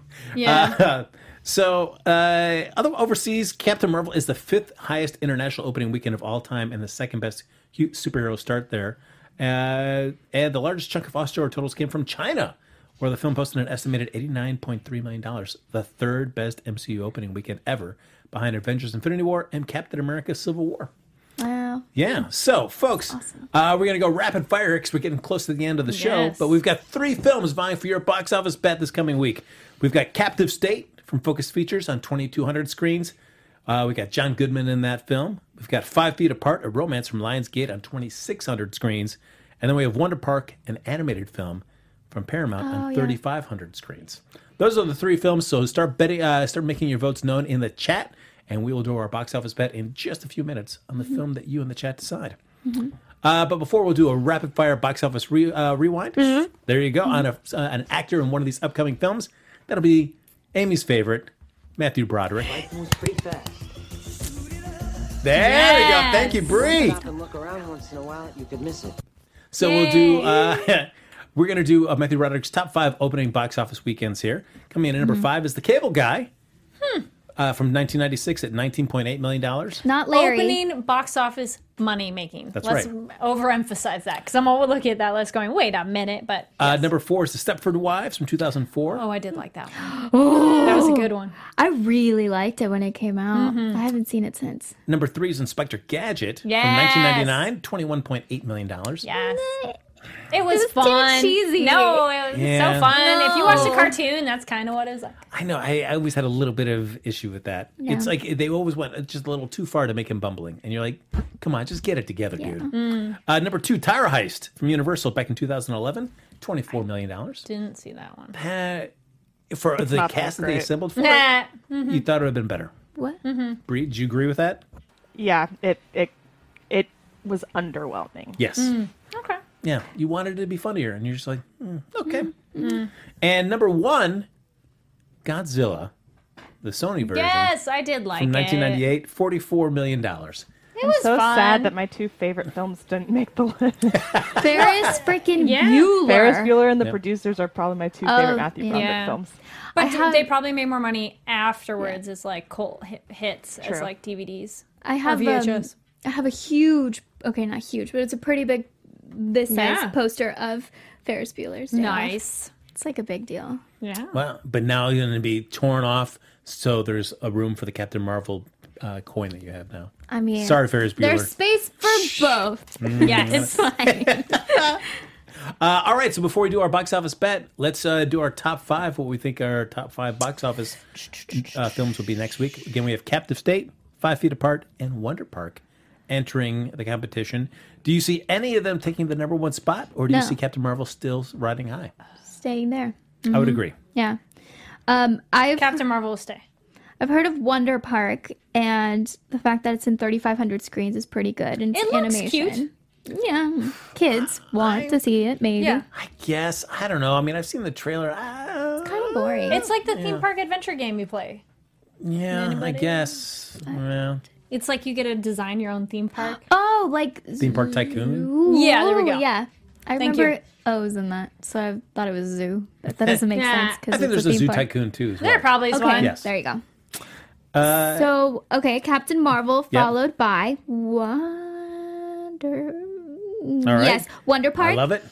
yeah. So, uh, other overseas, Captain Marvel is the fifth highest international opening weekend of all time and the second best superhero start there. Uh, and the largest chunk of Australia totals came from China, where the film posted an estimated $89.3 million, the third best MCU opening weekend ever, behind Avengers Infinity War and Captain America Civil War. Wow. Yeah. So, folks, uh, we're going to go rapid fire because we're getting close to the end of the show. Yes. But we've got three films vying for your box office bet this coming week. We've got Captive State from Focus Features on 2200 screens. Uh, we got John Goodman in that film. We've got Five Feet Apart, a romance from Lionsgate on 2600 screens. And then we have Wonder Park, an animated film from Paramount on yeah. 3500 screens. Those are the three films. So start betting, uh, start making your votes known in the chat, and we will do our box office bet in just a few minutes on the film that you and the chat decide. Uh, but before we'll do a rapid fire box office re- uh, rewind. There you go on a, uh, an actor in one of these upcoming films. That'll be Amy's favorite, Matthew Broderick. Life moves pretty fast. There we go. Thank you, Bree. Stop and look around once in a while, you could miss it. So we'll do. Uh, we're gonna do uh, Matthew Broderick's top five opening box office weekends here. Coming in at number five is The Cable Guy. Uh, from 1996 at 19.8 million dollars. Not Larry. Opening box office money making. That's Let's right. overemphasize that because I'm all looking at that list going, wait a minute, but Uh, yes. number four is The Stepford Wives from 2004. oh, I did like that one. that was a good one. I really liked it when it came out. Mm-hmm. I haven't seen it since. Number three is Inspector Gadget Yes. from 1999, 21.8 million dollars. Yes. It was, was too fun. cheesy. No, it was Yeah. so fun. If you watch the cartoon, that's kind of what it was like. I know. I, I always had a little bit of issue with that. It's like they always went just a little too far to make him bumbling, and you're like, "Come on, just get it together, Yeah. dude." Mm. Uh, number two, Tower Heist from Universal back in 2011, 24 million dollars. Didn't see that one. Uh, for the cast that they assembled for it, Nah. you thought it would have been better. What? Mm-hmm. Bree, did you agree with that? Yeah, it it it was underwhelming. Yes. Okay. Yeah, you wanted it to be funnier, and you're just like, mm, okay. Mm-hmm. And number one, Godzilla, the Sony version Yes, I did like from it. 1998, 44 million dollars. It I'm was so fun. sad that my two favorite films didn't make the list. Ferris freaking Yeah. Bueller. Ferris Bueller and the Yep. producers are probably my two Oh, favorite Matthew. Broderick Yeah. films. But I have- they probably made more money afterwards as like cult hit, hits as True. like DVDs. I have um, VHS. I have a huge. Okay, not huge, but it's a pretty big, this size Yeah. poster of Ferris Bueller's. Day Off. Nice. It's like a big deal. Yeah. Well, but now you're going to be torn off, so there's a room for the Captain Marvel uh, coin that you have now. I mean, Sorry, Ferris Bueller. There's space for both. Mm. Yes. Uh, all right, so before we do our box office bet, let's uh, do our top five. What we think our top five box office uh, films will be next week. Again, we have Captive State, Five Feet Apart, and Wonder Park entering the competition. Do you see any of them taking the number one spot, or do you see Captain Marvel still riding high? Staying there. I would agree. Yeah. Um, I've Captain Marvel will stay. I've heard of Wonder Park, and the fact that it's in 3,500 screens is pretty good. And it's It looks animation. Yeah, kids want to see it. Maybe. Yeah. I guess I don't know. I mean, I've seen the trailer. Uh, Kind of boring. It's like the theme park adventure game you play. yeah, I Anybody? guess. Well, It's like you get to design your own theme park. oh, like theme park tycoon. Ooh, Yeah, there we go. Yeah, I Thank remember you. O's in that, so I thought it was zoo. But that doesn't make Nah. sense because I think there's a a theme zoo park. tycoon too. As There probably is Okay, one. Yes. there you go. Uh, So okay, Captain Marvel Yep. followed by Wonder. All right. Yes, Wonder Park. I Park, love it.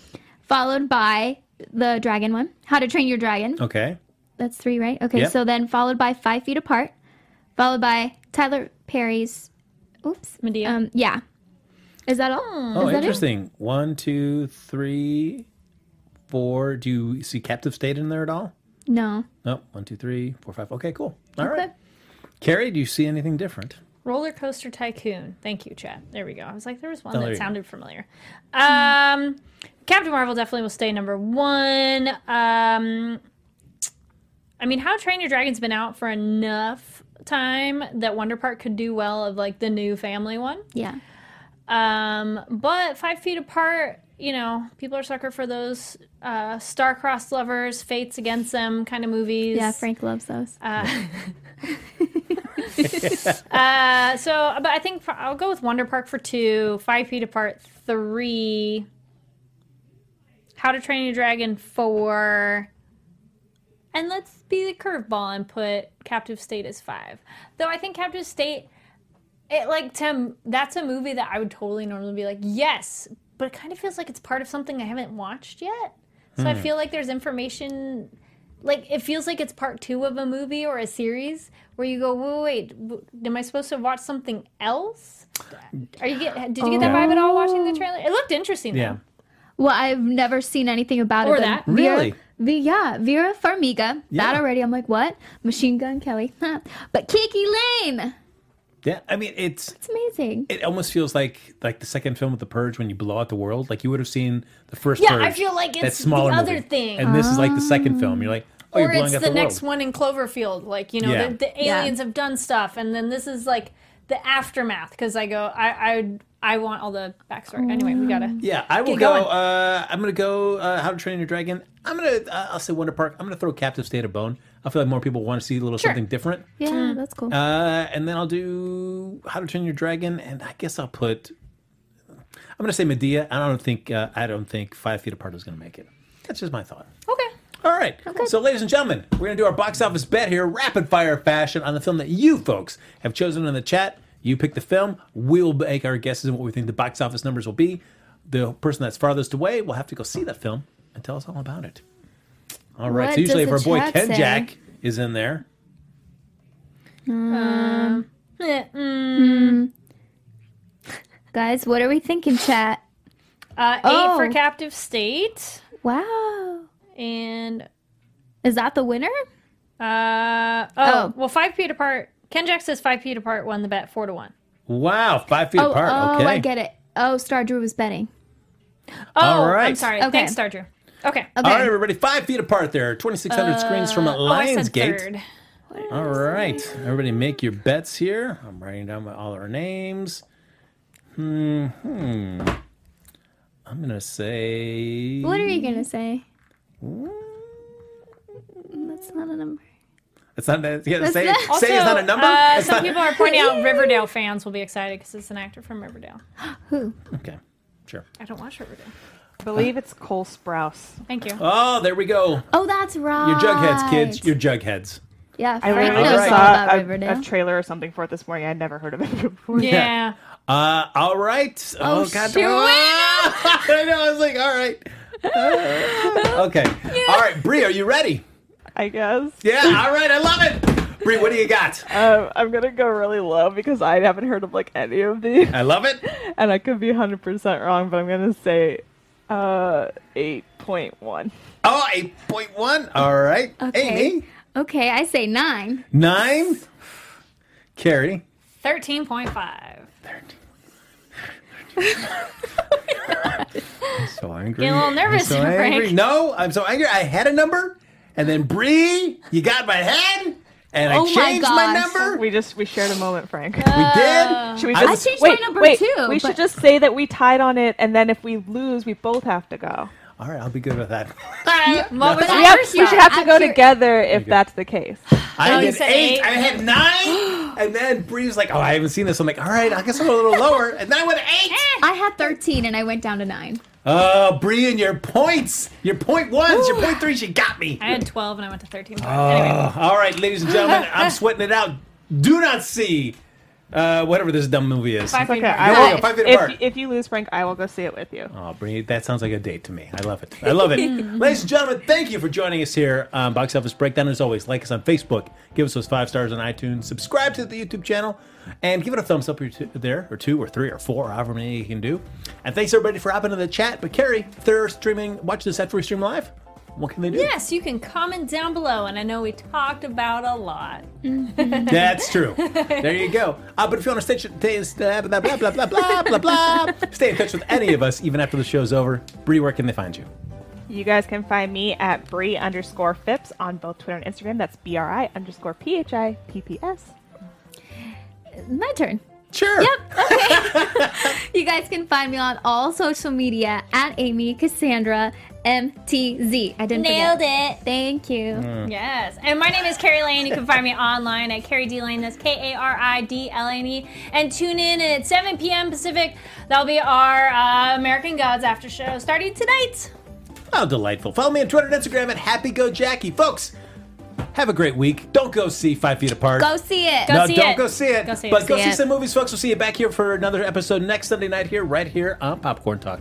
followed by the Dragon one. How to Train Your Dragon. Okay. That's three, right? Okay, Yep. so then followed by Five Feet Apart, followed by Tyler Perry's. Oops. Madea. Um, yeah. Is that all? Oh, Is that it? interesting. One, two, three, four. Do you see Captive State in there at all? No. No. One, two, three, four, five. Okay, cool. All right. Okay. Kari, do you see anything different? Roller Coaster Tycoon. Thank you, Chad. There we go. I was like, there was one Oh, that you go. sounded familiar. Um, Captain Marvel definitely will stay number one. Um, I mean, How to Train Your Dragon's been out for enough time that Wonder Park could do well of like the new family one. Yeah. Um, but Five Feet Apart, you know, people are sucker for those uh, star-crossed lovers, fates against them kind of movies. Yeah, Frank loves those. Uh, so, but I think I'll go with Wonder Park for two, Five Feet Apart three, How to Train Your Dragon four, and let's be the curveball and put Captive State as five. Though I think Captive State, it like Tim, that's a movie that I would totally normally be like yes, but it kind of feels like it's part of something I haven't watched yet. So I hmm. feel like there's information like it feels like it's part two of a movie or a series where you go, wait, wait, w- am I supposed to watch something else? Are you get? Did you get that vibe at all watching the oh. trailer? It looked interesting. Yeah. Though. Well, I've never seen anything about Or it. but that. Vera, Really? V- yeah, Vera Farmiga. Yeah. That already. I'm like, what? Machine Gun Kelly. Huh. but KiKi Layne. Yeah. I mean, it's It's amazing. it almost feels like like the second film of the Purge when you blow out the world. Like you would have seen the first. Yeah, Purge, I feel like that it's the smaller other movie. thing. and this is like the second film. You're like, oh, or you're blowing it's out the, the, next one in Cloverfield. Like you know, Yeah. the, the Yeah. aliens have done stuff, and then this is like the aftermath. Because I go, I, I, I want all the backstory. Anyway, we gotta. Yeah, I will Get go. Uh, I'm gonna go. Uh, How to Train Your Dragon. I'm gonna. Uh, I'll say Wonder Park. I'm gonna throw Captive State of bone. I feel like more people want to see a little Sure. something different. Yeah, that's cool. Uh, and then I'll do How to Train Your Dragon, and I guess I'll put. I'm gonna say Madea. I don't think. Uh, I don't think Five Feet Apart is gonna make it. That's just my thought. Okay. All right. So, ladies and gentlemen, we're going to do our box office bet here, rapid fire fashion, on the film that you folks have chosen in the chat. You pick the film. We will make our guesses on what we think the box office numbers will be. The person that's farthest away will have to go see that film and tell us all about it. All right. What so, usually, if our boy chat Ken say? Jack is in there, Eh, mm, Guys, what are we thinking, chat? uh, eight Oh. for Captive State, Wow. and Is that the winner? uh, oh, Oh. well, five feet apart. Ken Jack says five feet apart won the bet four to one. wow, five feet Oh, apart. oh, okay. I get it. Oh, Star Drew was betting. Oh, All right. I'm sorry. Okay. Thanks, Star Drew. Okay. Okay. All right, everybody, five feet apart there. 2,600 screens from Oh, I said Lionsgate. third. All right, everybody, make your bets here. I'm writing down all our names. Hmm. hmm. I'm gonna say. What are you gonna say? That's not a number. It's not. Yeah, That's say, not- say it's not a number. Uh, It's some not- people are pointing out Riverdale fans will be excited because it's an actor from Riverdale. Who? Okay, sure. I don't watch Riverdale. I believe it's Cole Sprouse. Thank you. Oh, there we go. Oh, that's right. You're jugheads, kids. You're jugheads. Yeah, I Frank literally knows all saw about a, Riverdale. a trailer or something for it this morning. I'd never heard of it before. Yeah. Uh, all right. Oh, God. shoot. I know. I was like, all right. Uh, okay. All right, Brie, are you ready? I guess. Yeah. All right. I love it. Brie, what do you got? Um, I'm gonna go really low because I haven't heard of like any of these, I love it. and I could be 100% wrong, but I'm gonna say Uh, 8.1. Oh, 8.1. All right. Okay. Amy, Okay, I say nine. nine. Kari, 13.5. so angry. Getting a little nervous I'm so angry. Frank. No, I'm so angry. I had a number, and then Bree, you got my head, and I Oh my changed my, gosh. number. We just we shared a moment, Frank. we did. Should we I just changed my number wait, too, We but- should just say that we tied on it, and then if we lose, we both have to go. All right, I'll be good with that. What was But We, have, we should have to go I'm cur- together if that's the case. I Oh, did eight. eight? I had nine, and then Bree's like, "Oh, I haven't seen this." I'm like, "All right, I guess I'm a little lower." And then I went eight. I had 13 and I went down to nine. Uh, oh, Bree, and your points, your point ones, your point threes, you got me. I had 12 and I went to 13. Oh. anyway, All right, ladies and gentlemen, I'm sweating it out. Do not see uh, whatever this dumb movie is. Five feet Okay, apart. I will, go, five feet if, apart. if you lose, Frank, I will go see it with you. Oh, Bree, that sounds like a date to me. I love it. I love it. Ladies and gentlemen, thank you for joining us here on Box Office Breakdown. As always, like us on Facebook, give us those five stars on iTunes, subscribe to the YouTube channel, and give it a thumbs up or two, there, or two, or three, or four, or however many you can do. And thanks everybody for hopping in the chat. But Kari, if they're streaming, watch this after we stream live, what can they do? Yes, you can comment down below, and I know we talked about a lot. That's true. There you go. Uh, but if you want to stay, stay blah, blah, blah, blah, blah, blah, blah, stay in touch with any of us, even after the show's over, Bree, where can they find you? You guys can find me at Bri underscore Phipps on both Twitter and Instagram. That's B R I underscore P H I P P S. My turn. Sure. Yep. Okay. you guys can find me on all social media at Amy Cassandra MTZ. I didn't Nailed forget. it. Thank you. Mm. Yes. And my name is Kari Lane. You can find me online at Kari D Lane. That's K A R I D L A N E. And tune in at 7 p.m. Pacific. That'll be our uh, American Gods after show starting tonight. Oh, delightful. Follow me on Twitter and Instagram at HappyGoJackie. Folks, have a great week. Don't go see Five Feet Apart. Go see it. Go no, see don't it. go see it. Go see it. but go See see it. some movies, folks. We'll see you back here for another episode next Sunday night here, right here on Popcorn Talk.